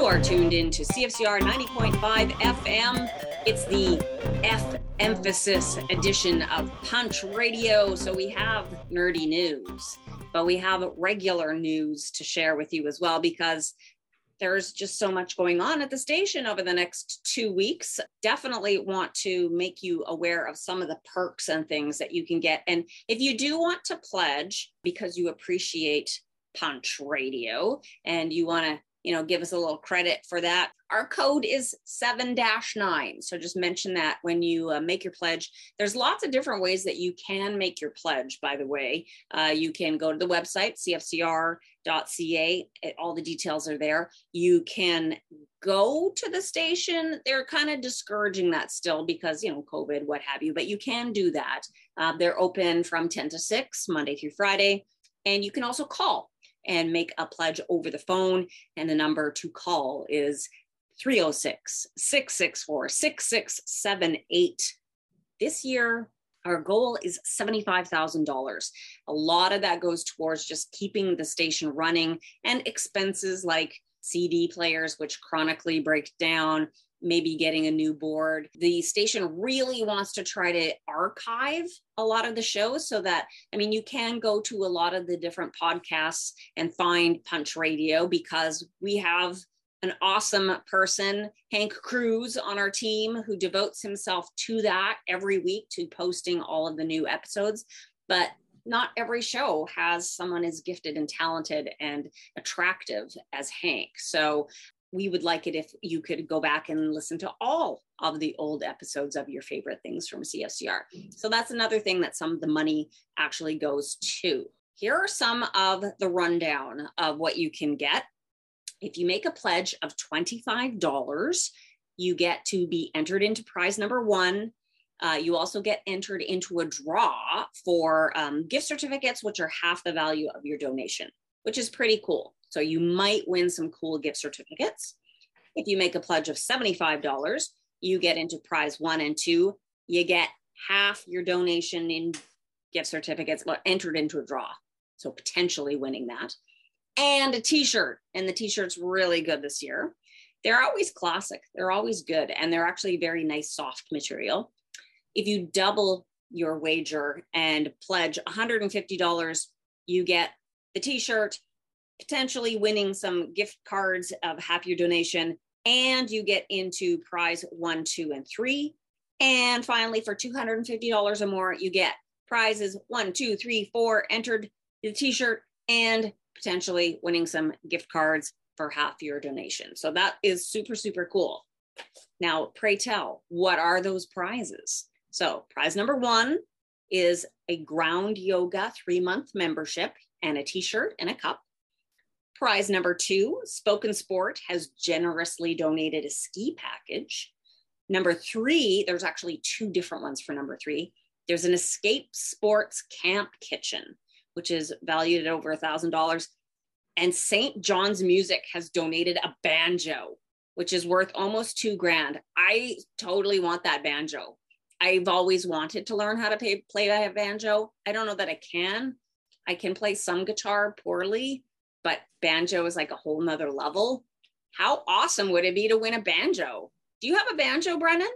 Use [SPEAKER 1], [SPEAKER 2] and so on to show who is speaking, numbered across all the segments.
[SPEAKER 1] You are tuned in to CFCR 90.5 FM. It's the F emphasis edition of Punch Radio. So we have nerdy news, but we have regular news to share with you as well because there's just so much going on at the station over the next two weeks. Definitely want to make you aware of some of the perks and things that you can get. And if you do want to pledge because you appreciate Punch Radio and you want to you know, give us a little credit for that. Our code is 7 9. So just mention that when you uh, make your pledge. There's lots of different ways that you can make your pledge, by the way. Uh, you can go to the website, cfcr.ca. All the details are there. You can go to the station. They're kind of discouraging that still because, you know, COVID, what have you, but you can do that. Uh, they're open from 10 to 6, Monday through Friday. And you can also call and make a pledge over the phone. And the number to call is 306 664 6678. This year, our goal is $75,000. A lot of that goes towards just keeping the station running and expenses like CD players, which chronically break down, maybe getting a new board. The station really wants to try to archive a lot of the shows so that, I mean, you can go to a lot of the different podcasts and find Punch Radio because we have an awesome person, Hank Cruz, on our team who devotes himself to that every week to posting all of the new episodes. But not every show has someone as gifted and talented and attractive as Hank. So we would like it if you could go back and listen to all of the old episodes of your favorite things from CFCR. So that's another thing that some of the money actually goes to. Here are some of the rundown of what you can get. If you make a pledge of $25, you get to be entered into prize number one. Uh, you also get entered into a draw for um, gift certificates, which are half the value of your donation, which is pretty cool. So you might win some cool gift certificates. If you make a pledge of $75, you get into prize one and two. You get half your donation in gift certificates entered into a draw. So potentially winning that. And a t shirt. And the t shirt's really good this year. They're always classic, they're always good, and they're actually very nice, soft material. If you double your wager and pledge $150, you get the t shirt potentially winning some gift cards of half your donation, and you get into prize one, two, and three. And finally, for $250 or more, you get prizes one, two, three, four, entered the t shirt, and potentially winning some gift cards for half your donation. So that is super, super cool. Now, pray tell, what are those prizes? So, prize number one is a ground yoga three month membership and a t shirt and a cup. Prize number two Spoken Sport has generously donated a ski package. Number three, there's actually two different ones for number three. There's an Escape Sports Camp Kitchen, which is valued at over a $1,000. And St. John's Music has donated a banjo, which is worth almost two grand. I totally want that banjo. I've always wanted to learn how to pay, play a banjo. I don't know that I can. I can play some guitar poorly, but banjo is like a whole nother level. How awesome would it be to win a banjo? Do you have a banjo, Brennan?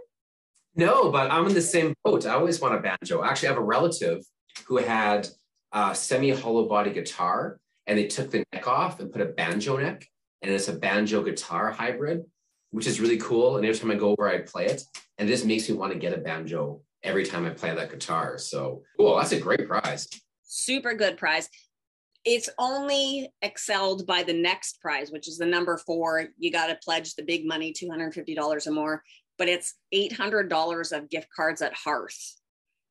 [SPEAKER 2] No, but I'm in the same boat. I always want a banjo. I Actually, I have a relative who had a semi hollow body guitar and they took the neck off and put a banjo neck. And it's a banjo guitar hybrid, which is really cool. And every time I go over, I play it. And this makes me want to get a banjo every time I play that guitar. So, cool. That's a great prize.
[SPEAKER 1] Super good prize it's only excelled by the next prize, which is the number four. You got to pledge the big money, $250 or more, but it's $800 of gift cards at Hearth.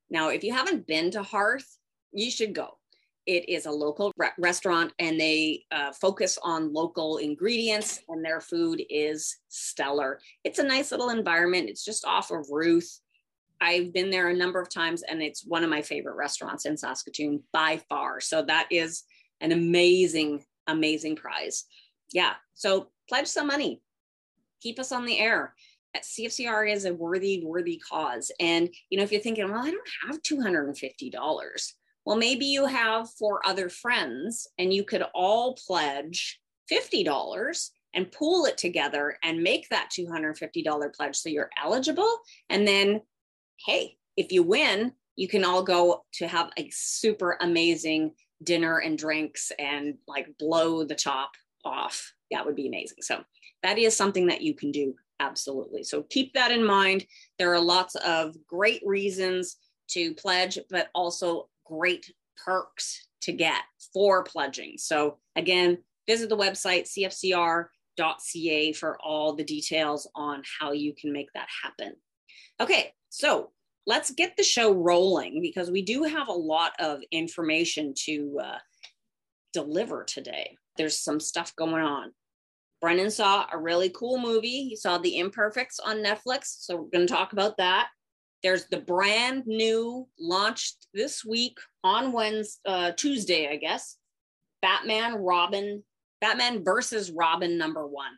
[SPEAKER 1] Now, if you haven't been to Hearth, you should go. It is a local re- restaurant and they uh, focus on local ingredients, and their food is stellar. It's a nice little environment. It's just off of Ruth. I've been there a number of times, and it's one of my favorite restaurants in Saskatoon by far. So that is an amazing, amazing prize. Yeah. So pledge some money. Keep us on the air. At CFCR is a worthy, worthy cause. And you know, if you're thinking, well, I don't have $250. Well, maybe you have four other friends and you could all pledge $50 and pool it together and make that $250 pledge so you're eligible. And then, hey, if you win, you can all go to have a super amazing dinner and drinks and like blow the top off. That would be amazing. So that is something that you can do absolutely. So keep that in mind. There are lots of great reasons to pledge, but also great perks to get for pledging. So again, visit the website cfcr.ca for all the details on how you can make that happen. Okay, so let's get the show rolling because we do have a lot of information to uh, deliver today. There's some stuff going on. Brennan saw a really cool movie. He saw The Imperfects on Netflix. So we're going to talk about that. There's the brand new launched this week on Wednesday, uh, Tuesday, I guess. Batman Robin, Batman versus Robin number one.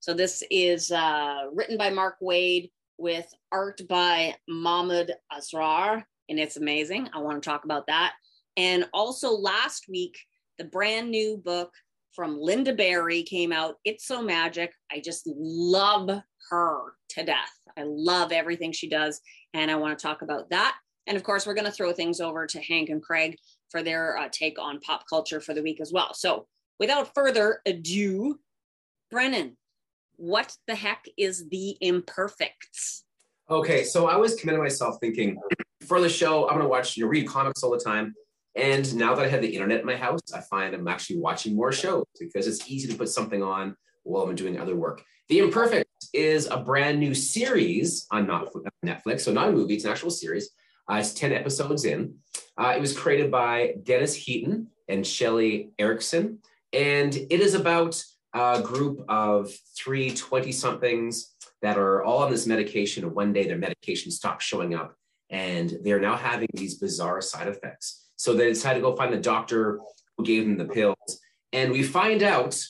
[SPEAKER 1] So this is uh, written by Mark Waid with art by Mahmud Asrar, and it's amazing. I want to talk about that. And also last week, the brand new book from Lynda Barry came out. It's so magic. I just love her to death. I love everything she does. And I want to talk about that. And of course, we're going to throw things over to Hank and Craig for their uh, take on pop culture for the week as well. So without further ado, Brennan, what the heck is the imperfects?
[SPEAKER 2] Okay, so I was committing myself thinking for the show, I'm gonna watch, you know, read comics all the time. And now that I have the internet in my house, I find I'm actually watching more shows because it's easy to put something on while I'm doing other work. The Imperfect is a brand new series on Netflix, so not a movie, it's an actual series. Uh, it's 10 episodes in. Uh, it was created by Dennis Heaton and Shelley Eriksen, and it is about a group of three 20 somethings that are all on this medication, and one day their medication stops showing up, and they're now having these bizarre side effects. So they decided to go find the doctor who gave them the pills. And we find out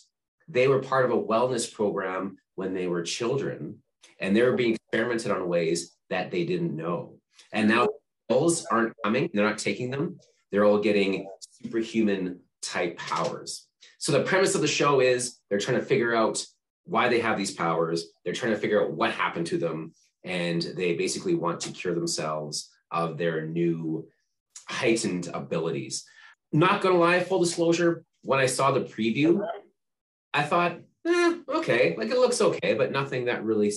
[SPEAKER 2] they were part of a wellness program when they were children, and they were being experimented on ways that they didn't know. And now pills aren't coming, they're not taking them, they're all getting superhuman type powers. So the premise of the show is they're trying to figure out why they have these powers. They're trying to figure out what happened to them. And they basically want to cure themselves of their new heightened abilities. Not gonna lie, full disclosure, when I saw the preview, I thought, eh, okay, like it looks okay, but nothing that really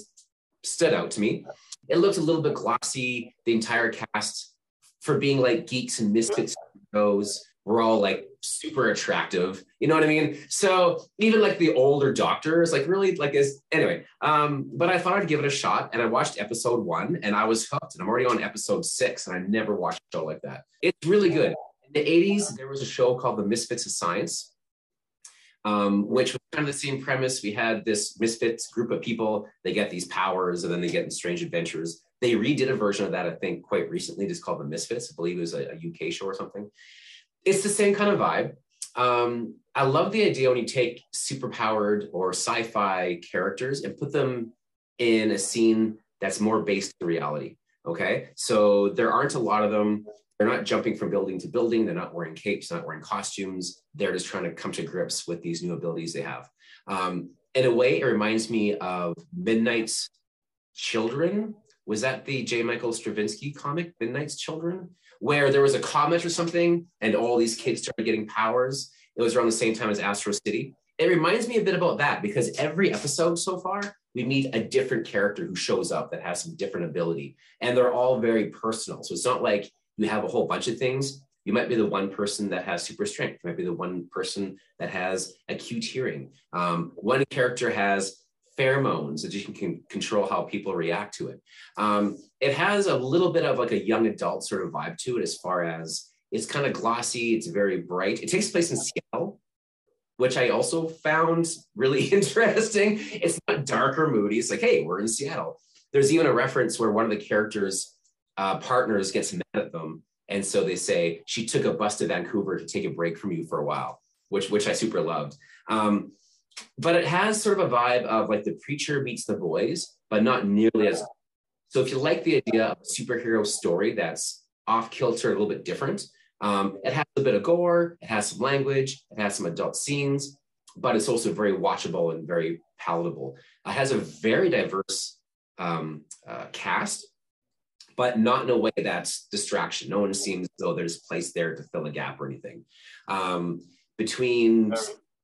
[SPEAKER 2] stood out to me. It looked a little bit glossy. The entire cast, for being like geeks and misfits, shows were all like super attractive. You know what I mean? So even like the older doctors, like really like is anyway. Um, but I thought I'd give it a shot, and I watched episode one, and I was hooked. And I'm already on episode six, and I never watched a show like that. It's really good. In the 80s, there was a show called The Misfits of Science. Um, which was kind of the same premise. We had this misfits group of people. They get these powers, and then they get in strange adventures. They redid a version of that, I think, quite recently, just called The Misfits. I believe it was a, a UK show or something it's the same kind of vibe. Um, I love the idea when you take superpowered or sci-fi characters and put them in a scene that's more based in reality. Okay, so there aren't a lot of them. They're not jumping from building to building. They're not wearing capes, not wearing costumes. They're just trying to come to grips with these new abilities they have. Um, in a way, it reminds me of Midnight's Children. Was that the J. Michael Straczynski comic, Midnight's Children? Where there was a comet or something and all these kids started getting powers. It was around the same time as Astro City. It reminds me a bit about that because every episode so far, we meet a different character who shows up that has some different ability. And they're all very personal. So it's not like you have a whole bunch of things. You might be the one person that has super strength. You might be the one person that has acute hearing. Um, one character has pheromones that you can control how people react to it. Um, it has a little bit of like a young adult sort of vibe to it as far as it's kind of glossy, it's very bright. It takes place in Seattle, which I also found really interesting. It's not dark or moody. It's like, hey, we're in Seattle. There's even a reference where one of the characters' uh, partners gets mad at them. And so they say, she took a bus to Vancouver to take a break from you for a while, which, which I super loved. Um, but it has sort of a vibe of like the preacher meets the boys, but not nearly as. So if you like the idea of a superhero story that's off kilter, a little bit different, um, it has a bit of gore, it has some language, it has some adult scenes, but it's also very watchable and very palatable. It has a very diverse um, uh, cast, but not in a way that's distraction. No one seems though there's place there to fill a gap or anything. Um, between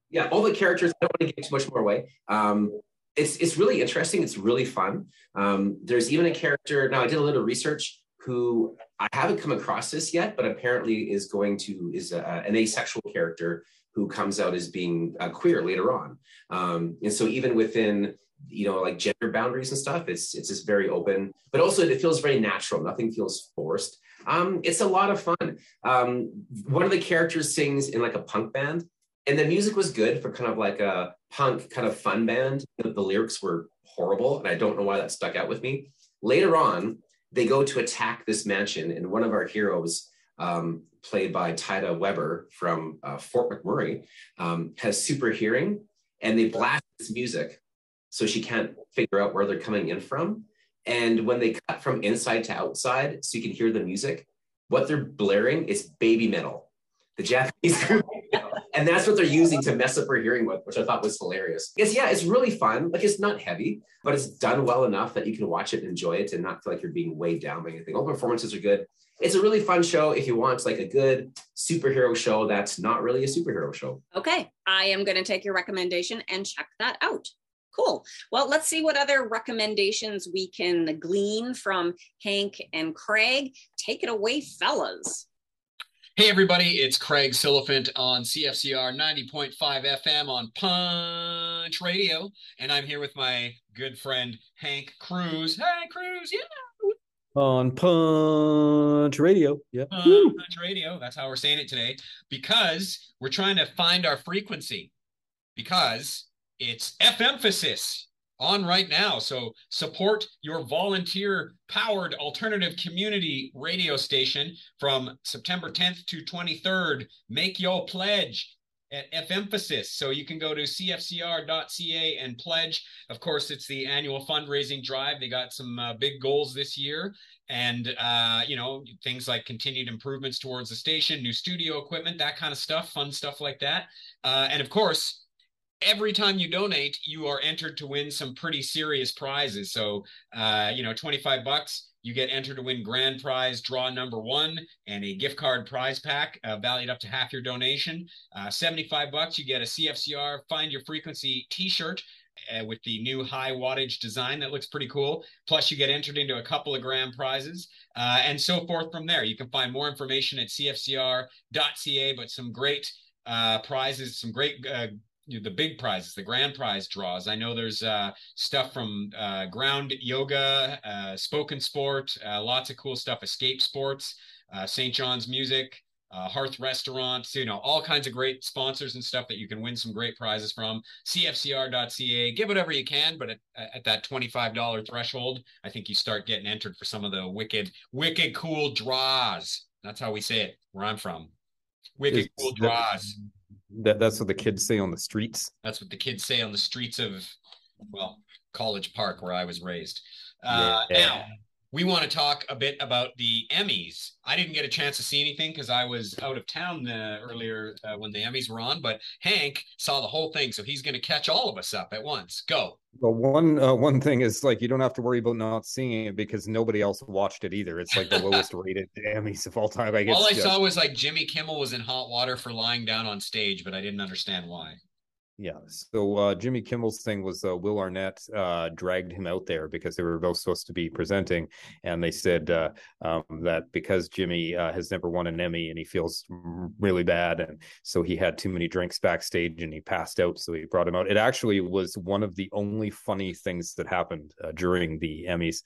[SPEAKER 2] yeah, all the characters. I don't want to give too much more away. Um, it's it's really interesting. It's really fun. Um, there's even a character. Now I did a little research who I haven't come across this yet, but apparently is going to is a, an asexual character who comes out as being uh, queer later on. Um, and so even within you know like gender boundaries and stuff, it's it's just very open, but also it feels very natural. Nothing feels forced. Um, it's a lot of fun. Um, one of the characters sings in like a punk band, and the music was good for kind of like a punk kind of fun band. The, the lyrics were horrible, and I don't know why that stuck out with me. Later on, they go to attack this mansion, and one of our heroes, um, played by Taida Weber from uh, Fort McMurray, um, has super hearing, and they blast this music so she can't figure out where they're coming in from. And when they cut from inside to outside, so you can hear the music, what they're blaring is Babymetal. the Japanese group and that's what they're using to mess up her hearing with, which I thought was hilarious. Yes, yeah, it's really fun. Like it's not heavy, but it's done well enough that you can watch it and enjoy it and not feel like you're being weighed down by anything. All performances are good. It's a really fun show if you want like a good superhero show that's not really a superhero show.
[SPEAKER 1] Okay, I am going to take your recommendation and check that out. Cool. Well, let's see what other recommendations we can glean from Hank and Craig. Take it away, fellas.
[SPEAKER 3] Hey, everybody, it's Craig Silliphant on CFCR 90.5 FM on Punch Radio. And I'm here with my good friend Hank Cruz. Hey, Cruz, yeah.
[SPEAKER 4] On Punch Radio. Yeah.
[SPEAKER 3] Punch Radio. That's how we're saying it today because we're trying to find our frequency because it's F emphasis on right now. So support your volunteer powered alternative community radio station from September 10th to 23rd. Make your pledge at F Emphasis. So you can go to cfcr.ca and pledge. Of course, it's the annual fundraising drive. They got some uh, big goals this year. And, uh, you know, things like continued improvements towards the station, new studio equipment, that kind of stuff, fun stuff like that. Uh, and of course, every time you donate, you are entered to win some pretty serious prizes. So, uh, you know, 25 bucks, you get entered to win grand prize draw number one and a gift card prize pack uh, valued up to half your donation. Uh, 75 bucks, you get a CFCR Find Your Frequency t shirt. Uh, with the new high wattage design that looks pretty cool. Plus, you get entered into a couple of grand prizes uh, and so forth from there. You can find more information at cfcr.ca, but some great uh, prizes, some great uh, the big prizes, the grand prize draws. I know there's uh, stuff from uh, ground yoga, uh, spoken sport, uh, lots of cool stuff, escape sports, uh, St. John's music, uh, Hearth restaurants, you know, all kinds of great sponsors and stuff that you can win some great prizes from. CFCR.ca, give whatever you can, but at, at that $25 threshold, I think you start getting entered for some of the wicked, wicked cool draws. That's how we say it where I'm from. Wicked it's, cool draws.
[SPEAKER 4] That that's what the kids say on the streets.
[SPEAKER 3] That's what the kids say on the streets of, well, College Park, where I was raised. Uh, yeah. Now, we want to talk a bit about the Emmys. I didn't get a chance to see anything because I was out of town uh, earlier uh, when the Emmys were on, but Hank saw the whole thing, so he's going to catch all of us up at once. Go.
[SPEAKER 4] Well, one uh, one thing is like you don't have to worry about not seeing it because nobody else watched it either. It's like the lowest rated Emmys of all time. I guess.
[SPEAKER 3] All I saw was like Jimmy Kimmel was in hot water for lying down on stage, but I didn't understand why.
[SPEAKER 4] Yeah. So uh, Jimmy Kimmel's thing was uh, Will Arnett uh, dragged him out there because they were both supposed to be presenting, and they said uh, um, that because Jimmy uh, has never won an Emmy and he feels really bad, and so he had too many drinks backstage and he passed out, so he brought him out. It actually was one of the only funny things that happened uh, during the Emmys.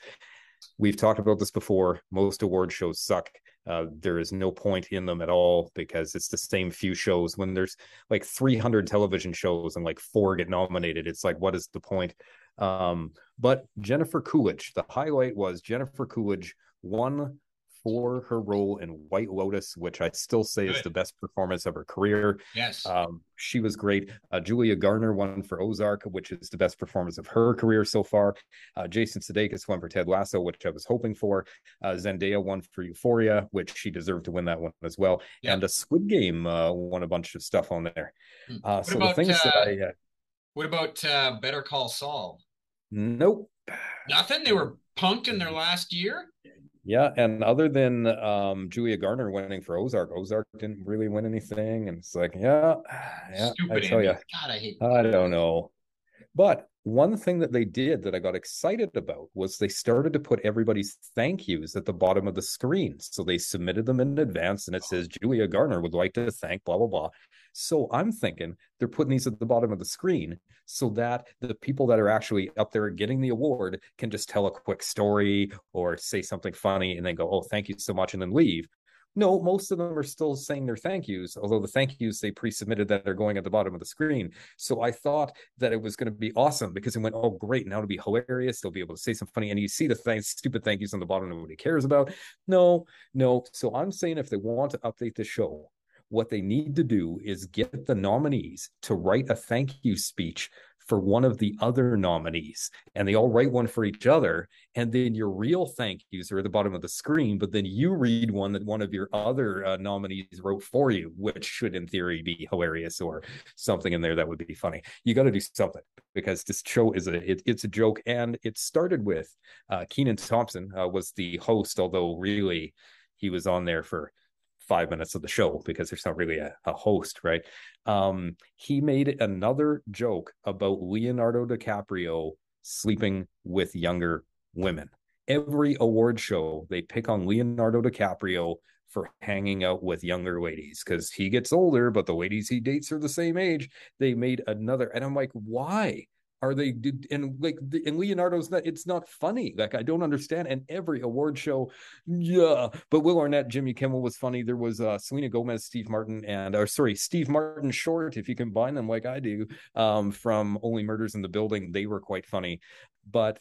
[SPEAKER 4] We've talked about this before. Most award shows suck uh, there is no point in them at all because it's the same few shows. When there's like 300 television shows and like four get nominated, it's like, what is the point? Um, but Jennifer Coolidge, the highlight was Jennifer Coolidge won for her role in White Lotus, which I still say Good. is the best performance of her career.
[SPEAKER 3] Yes.
[SPEAKER 4] Um, she was great. Uh, Julia Garner won for Ozark, which is the best performance of her career so far. Uh, Jason Sudeikis won for Ted Lasso, which I was hoping for. Uh, Zendaya won for Euphoria, which she deserved to win that one as well. Yep. And a Squid Game uh, won a bunch of stuff on there.
[SPEAKER 3] Hmm. Uh, so about, the things that uh, I What about uh, Better Call Saul?
[SPEAKER 4] Nope.
[SPEAKER 3] Nothing. They were punked in their last year.
[SPEAKER 4] Yeah, and other than um, Julia Garner winning for Ozark, Ozark didn't really win anything, and it's like, yeah, yeah.
[SPEAKER 3] Stupid.
[SPEAKER 4] I tell you,
[SPEAKER 3] God, I hate.
[SPEAKER 4] I don't know. But one thing that they did that I got excited about was they started to put everybody's thank yous at the bottom of the screen. So they submitted them in advance, and it says Julia Garner would like to thank blah blah blah. So I'm thinking they're putting these at the bottom of the screen so that the people that are actually up there getting the award can just tell a quick story or say something funny and then go, oh, thank you so much, and then leave. No, most of them are still saying their thank yous, although the thank yous they pre submitted that are going at the bottom of the screen. So I thought that it was going to be awesome because it went, oh, great. Now it'll be hilarious. They'll be able to say some funny. And you see the th- stupid thank yous on the bottom nobody cares about. No, no. So I'm saying if they want to update the show, what they need to do is get the nominees to write a thank you speech for one of the other nominees. And they all write one for each other and then your real thank yous are at the bottom of the screen but then you read one that one of your other uh, nominees wrote for you which should in theory be hilarious or something in there that would be funny. You got to do something because this show is a it, it's a joke and it started with uh, Kenan Thompson uh, was the host although really he was on there for five minutes of the show because there's not really a, a host, right? Um, he made another joke about Leonardo DiCaprio sleeping with younger women. Every award show, they pick on Leonardo DiCaprio for hanging out with younger ladies because he gets older, but the ladies he dates are the same age. They made another, and I'm like, why? Are they and like and leonardo's not it's not funny. Like i don't understand. And every award show yeah. But will arnett jimmy kimmel was funny. There was uh selena gomez steve martin and or sorry steve martin short if you combine them like i do um from only murders in the building. They were quite funny. But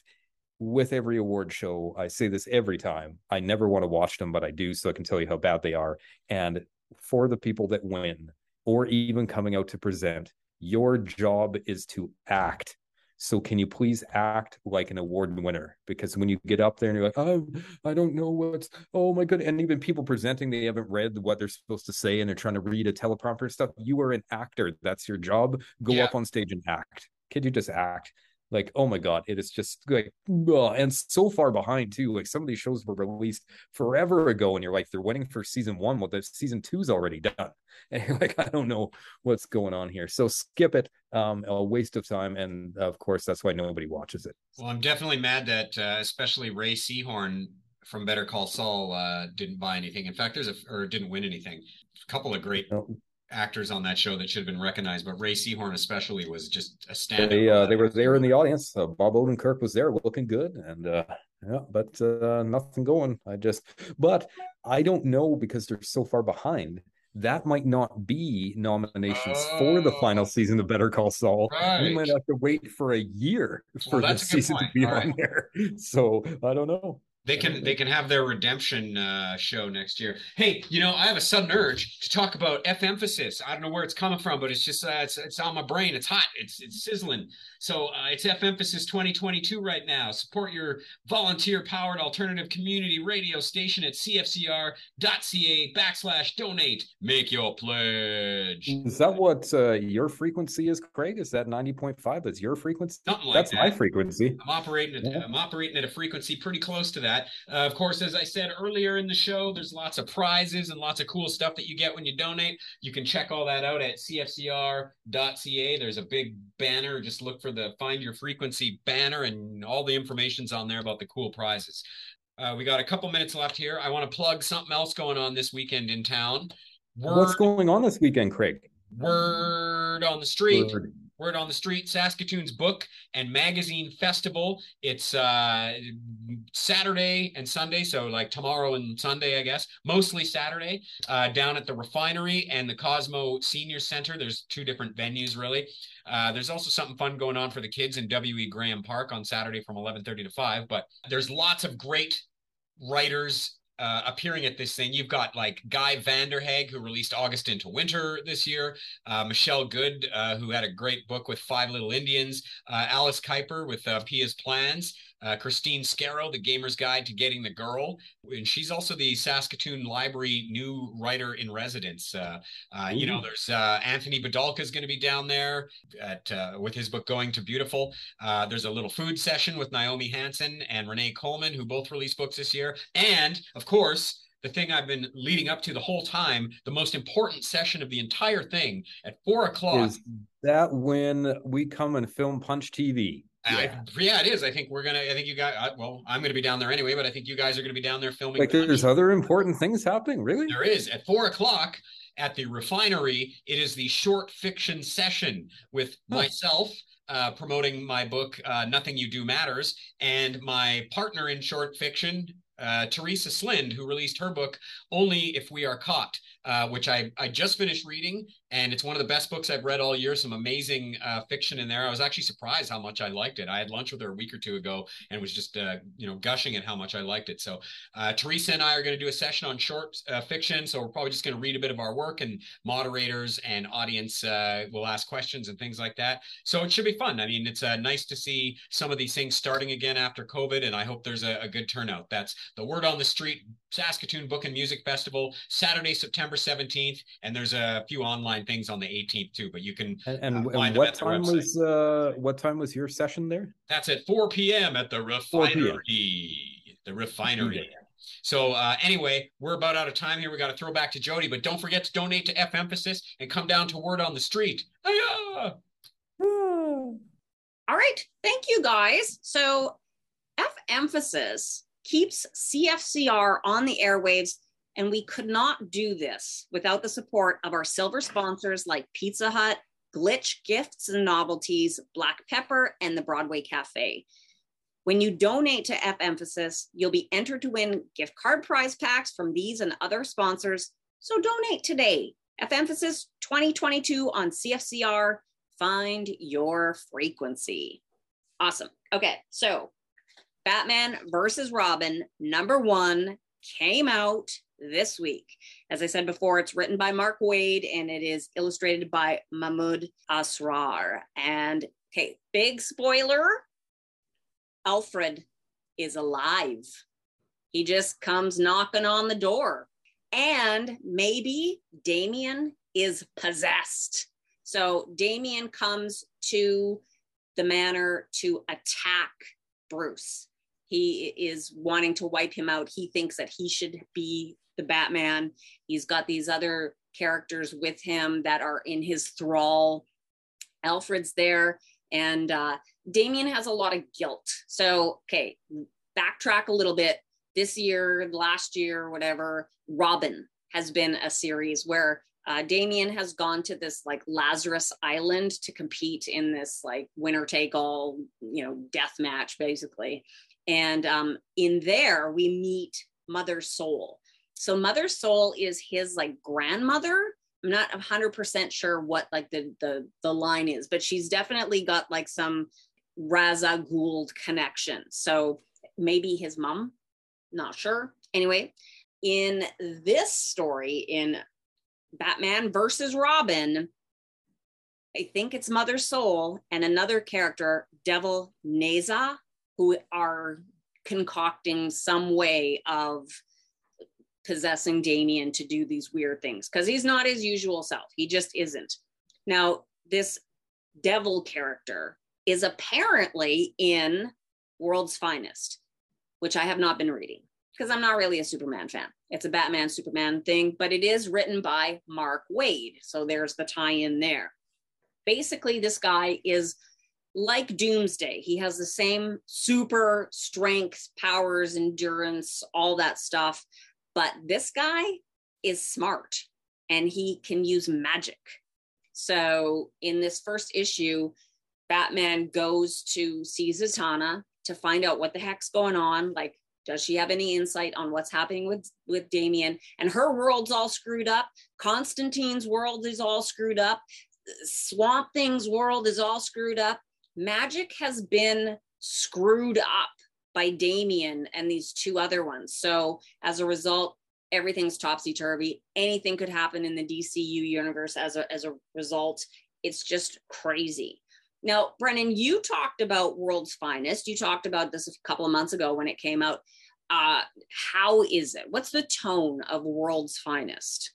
[SPEAKER 4] with every award show i say this every time i never want to watch them but i do so i can tell you how bad they are. And for the people that win or even coming out to present your job is to act so can you please act like an award winner? Because when you get up there and you're like, oh, I don't know what's, oh my god, and even people presenting, they haven't read what they're supposed to say and they're trying to read a teleprompter stuff. You are an actor. That's your job. Go yeah. up on stage and act. Can you just act? Like oh my god it is just like ugh. and so far behind too like some of these shows were released forever ago and you're like they're waiting for season one well the season two's already done and you're like i don't know what's going on here so skip it um a waste of time and of course that's why nobody watches it
[SPEAKER 3] well i'm definitely mad that uh, especially Rhea Seehorn from Better Call Saul uh, didn't buy anything. In fact, there's a or didn't win anything. A couple of great no actors on that show that should have been recognized, but Rhea Seehorn especially was just a stand.
[SPEAKER 4] They, uh, they were there in the audience. Uh, Bob Odenkirk was there, looking good, and uh, yeah, but uh, nothing going. I just, but I don't know because they're so far behind. That might not be nominations oh, for the final oh. season of Better Call Saul. Right. We might have to wait for a year for well, the season point. to be All on right. there. So I don't know.
[SPEAKER 3] They can they can have their redemption uh, show next year. Hey, you know, I have a sudden urge to talk about F emphasis. I don't know where it's coming from, but it's just uh, it's it's on my brain. It's hot. It's it's sizzling. So uh, it's F emphasis 2022 right now. Support your volunteer powered alternative community radio station at cfcr.ca backslash donate. Make your pledge.
[SPEAKER 4] Is that what uh, your frequency is, Craig? Is that 90.5? That's your frequency.
[SPEAKER 3] Something like
[SPEAKER 4] That's
[SPEAKER 3] that.
[SPEAKER 4] my frequency.
[SPEAKER 3] I'm operating at, yeah. I'm operating at a frequency pretty close to that. Uh, of course, as I said earlier in the show, there's lots of prizes and lots of cool stuff that you get when you donate. You can check all that out at cfcr.ca. There's a big banner. Just look for the Find Your Frequency banner, and all the information's on there about the cool prizes. Uh, we got a couple minutes left here. I want to plug something else going on this weekend in town.
[SPEAKER 4] Word, What's going on this weekend, Craig?
[SPEAKER 3] Word on the street. Word. Word on the Street, Saskatoon's Book and Magazine Festival. It's uh, Saturday and Sunday, so like tomorrow and Sunday, I guess, mostly Saturday, uh, down at the Refinery and the Cosmo Senior Center. There's two different venues, really. Uh, there's also something fun going on for the kids in W.E. Graham Park on Saturday from 11:30 to 5. But there's lots of great writers uh, appearing at this thing. You've got like Guy Vanderhaeghe, who released August into Winter this year, uh, Michelle Good, uh, who had a great book with Five Little Indians, uh, Alice Kuiper with uh, Pia's Plans. Uh, Christine Scarrow, the Gamer's Guide to Getting the Girl, and she's also the Saskatoon Library new writer in residence. Uh, uh, you know, there's uh, Anthony Bidulka is going to be down there at uh, with his book Going to Beautiful. Uh, there's a little food session with Naomi Hansen and Renee Kohlman, who both released books this year, and of course the thing I've been leading up to the whole time, the most important session of the entire thing at four o'clock.
[SPEAKER 4] Is that when we come and film Punch TV?
[SPEAKER 3] Yeah. I, yeah, it is. I think we're gonna. I think you guys. Well, I'm gonna be down there anyway, but I think you guys are gonna be down there filming.
[SPEAKER 4] Like, there's other important things happening. Really?
[SPEAKER 3] There is at four o'clock at the refinery. It is the short fiction session with huh. myself. Uh, promoting my book, uh, Nothing You Do Matters, and my partner in short fiction, uh, Teresa Slind, who released her book Only If We Are Caught, uh, which I, I just finished reading. And it's one of the best books I've read all year. Some amazing uh, fiction in there. I was actually surprised how much I liked it. I had lunch with her a week or two ago and was just, uh, you know, gushing at how much I liked it. So uh, Teresa and I are going to do a session on short uh, fiction. So we're probably just going to read a bit of our work and moderators and audience will ask questions and things like that. So it should be fun. I mean, it's nice to see some of these things starting again after COVID. And I hope there's a, a good turnout. That's the word on the street Saskatoon Book and Music Festival, Saturday, September 17th. And there's a few online things on the 18th too, but you can
[SPEAKER 4] and, and, uh, and what time was uh what time was your session there?
[SPEAKER 3] That's at 4 p.m. at the refinery. The refinery. So uh, anyway, we're about out of time here. We got to throw back to Jody, but don't forget to donate to F Emphasis and come down to Word on the Street. All
[SPEAKER 1] right, thank you guys. So F Emphasis keeps CFCR on the airwaves. And we could not do this without the support of our silver sponsors like Pizza Hut, Glitch Gifts and Novelties, Black Pepper, and the Broadway Cafe. When you donate to F Emphasis, you'll be entered to win gift card prize packs from these and other sponsors. So donate today. F Emphasis 2022 on CFCR. Find your frequency. Awesome. Okay, so Batman versus Robin, number one, came out this week. As I said before, it's written by Mark Waid and it is illustrated by Mahmud Asrar. And okay, big spoiler Alfred is alive. He just comes knocking on the door. And maybe Damian is possessed. So Damian comes to the manor to attack Bruce he is wanting to wipe him out. He thinks that he should be the Batman. He's got these other characters with him that are in his thrall. Alfred's there, and uh, Damian has a lot of guilt. So, okay, backtrack a little bit. This year, last year, whatever, Robin has been a series where uh, Damian has gone to this like Lazarus Island to compete in this like winner take all, you know, death match basically. And um, in there, we meet Mother Soul. So Mother Soul is his like grandmother. I'm not 100% sure what like the the the line is, but she's definitely got like some Ra's al Ghul connection. So maybe his mom, not sure. Anyway, in this story in Batman versus Robin, I think it's Mother Soul and another character, Devil Nezha who are concocting some way of possessing Damian to do these weird things because he's not his usual self. He just isn't. Now, this devil character is apparently in World's Finest, which I have not been reading because I'm not really a Superman fan. It's a Batman Superman thing, but it is written by Mark Waid. So there's the tie in there. Basically, this guy is like Doomsday, he has the same super strength, powers, endurance, all that stuff. But this guy is smart and he can use magic. So in this first issue, Batman goes to see Zatanna to find out what the heck's going on. Like, does she have any insight on what's happening with with Damian? And her world's all screwed up. Constantine's world is all screwed up. Swamp Thing's world is all screwed up magic has been screwed up by Damian and these two other ones. So as a result, everything's topsy turvy. Anything could happen in the DCU universe as a, as a result. It's just crazy. Now, Brennan, you talked about World's Finest. You talked about this a couple of months ago when it came out. Uh, how is it? What's the tone of World's Finest?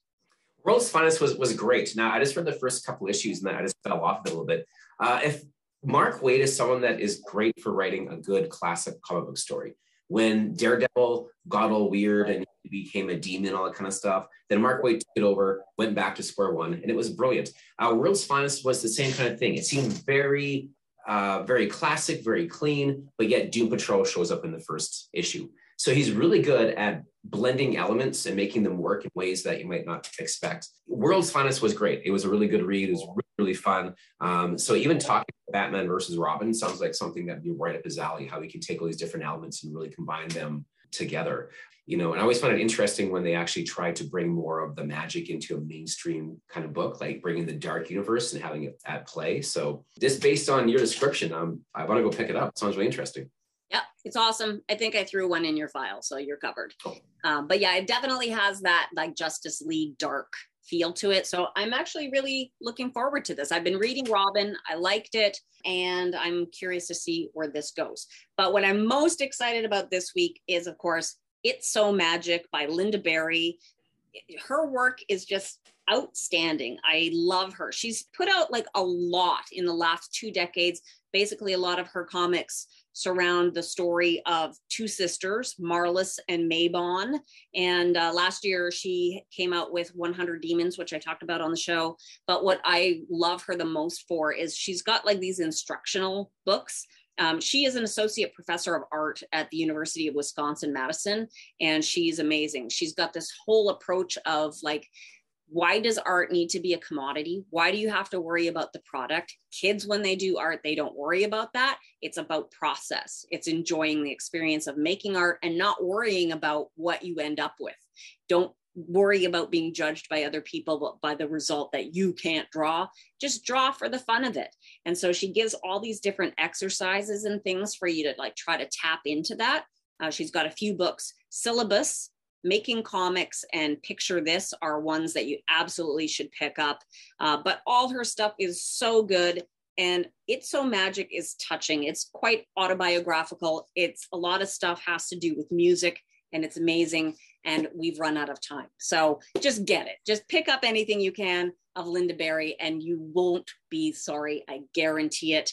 [SPEAKER 2] World's Finest was was great. Now, I just read the first couple issues and I just fell off it a little bit. Uh, if Mark Waid is someone that is great for writing a good classic comic book story. When Daredevil got all weird and became a demon, all that kind of stuff, then Mark Waid took it over, went back to square one, and it was brilliant. Uh, World's Finest was the same kind of thing. It seemed very, uh, very classic, very clean, but yet Doom Patrol shows up in the first issue. So he's really good at blending elements and making them work in ways that you might not expect. World's Finest was great. It was a really good read. It was really, fun. Um, so even talking Batman versus Robin sounds like something that'd be right up his alley, how he can take all these different elements and really combine them together. You know, and I always find it interesting when they actually try to bring more of the magic into a mainstream kind of book, like bringing the dark universe and having it at play. So, just based on your description, um, I want to go pick it up. It sounds really interesting.
[SPEAKER 1] Yeah, it's awesome. I think I threw one in your file, so you're covered. Um, but yeah, it definitely has that like Justice League dark feel to it. So I'm actually really looking forward to this. I've been reading Robin, I liked it, and I'm curious to see where this goes. But what I'm most excited about this week is, of course, It's So Magic by Lynda Barry. Her work is just outstanding. I love her. She's put out like a lot in the last two decades. Basically, a lot of her comics surround the story of two sisters, Marlys and Maybonne. And uh, last year she came out with 100 Demons, which I talked about on the show. But what I love her the most for is she's got like these instructional books. Um, she is an associate professor of art at the University of Wisconsin Madison, and she's amazing. She's got this whole approach of like, why does art need to be a commodity? Why do you have to worry about the product? Kids, when they do art, they don't worry about that. It's about process, it's enjoying the experience of making art and not worrying about what you end up with. Don't worry about being judged by other people by the result that you can't draw just draw for the fun of it. And so she gives all these different exercises and things for you to like try to tap into that. Uh, she's got a few books syllabus making comics and picture this are ones that you absolutely should pick up. Uh, but all her stuff is so good and it's so magic is touching. It's quite autobiographical. It's a lot of stuff has to do with music and it's amazing and we've run out of time. So just get it. Just pick up anything you can of Lynda barry and you won't be sorry. I guarantee it.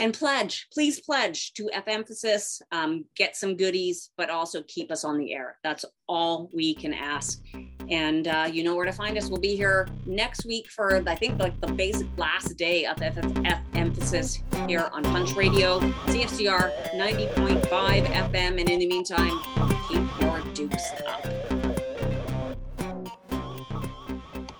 [SPEAKER 1] And pledge please pledge to f emphasis. Um, get some goodies but also keep us on the air. That's all we can ask. And uh, you know where to find us. We'll be here next week for i think like the basic last day of f, emphasis here on punch radio cfcr 90.5 fm and in the meantime do. up.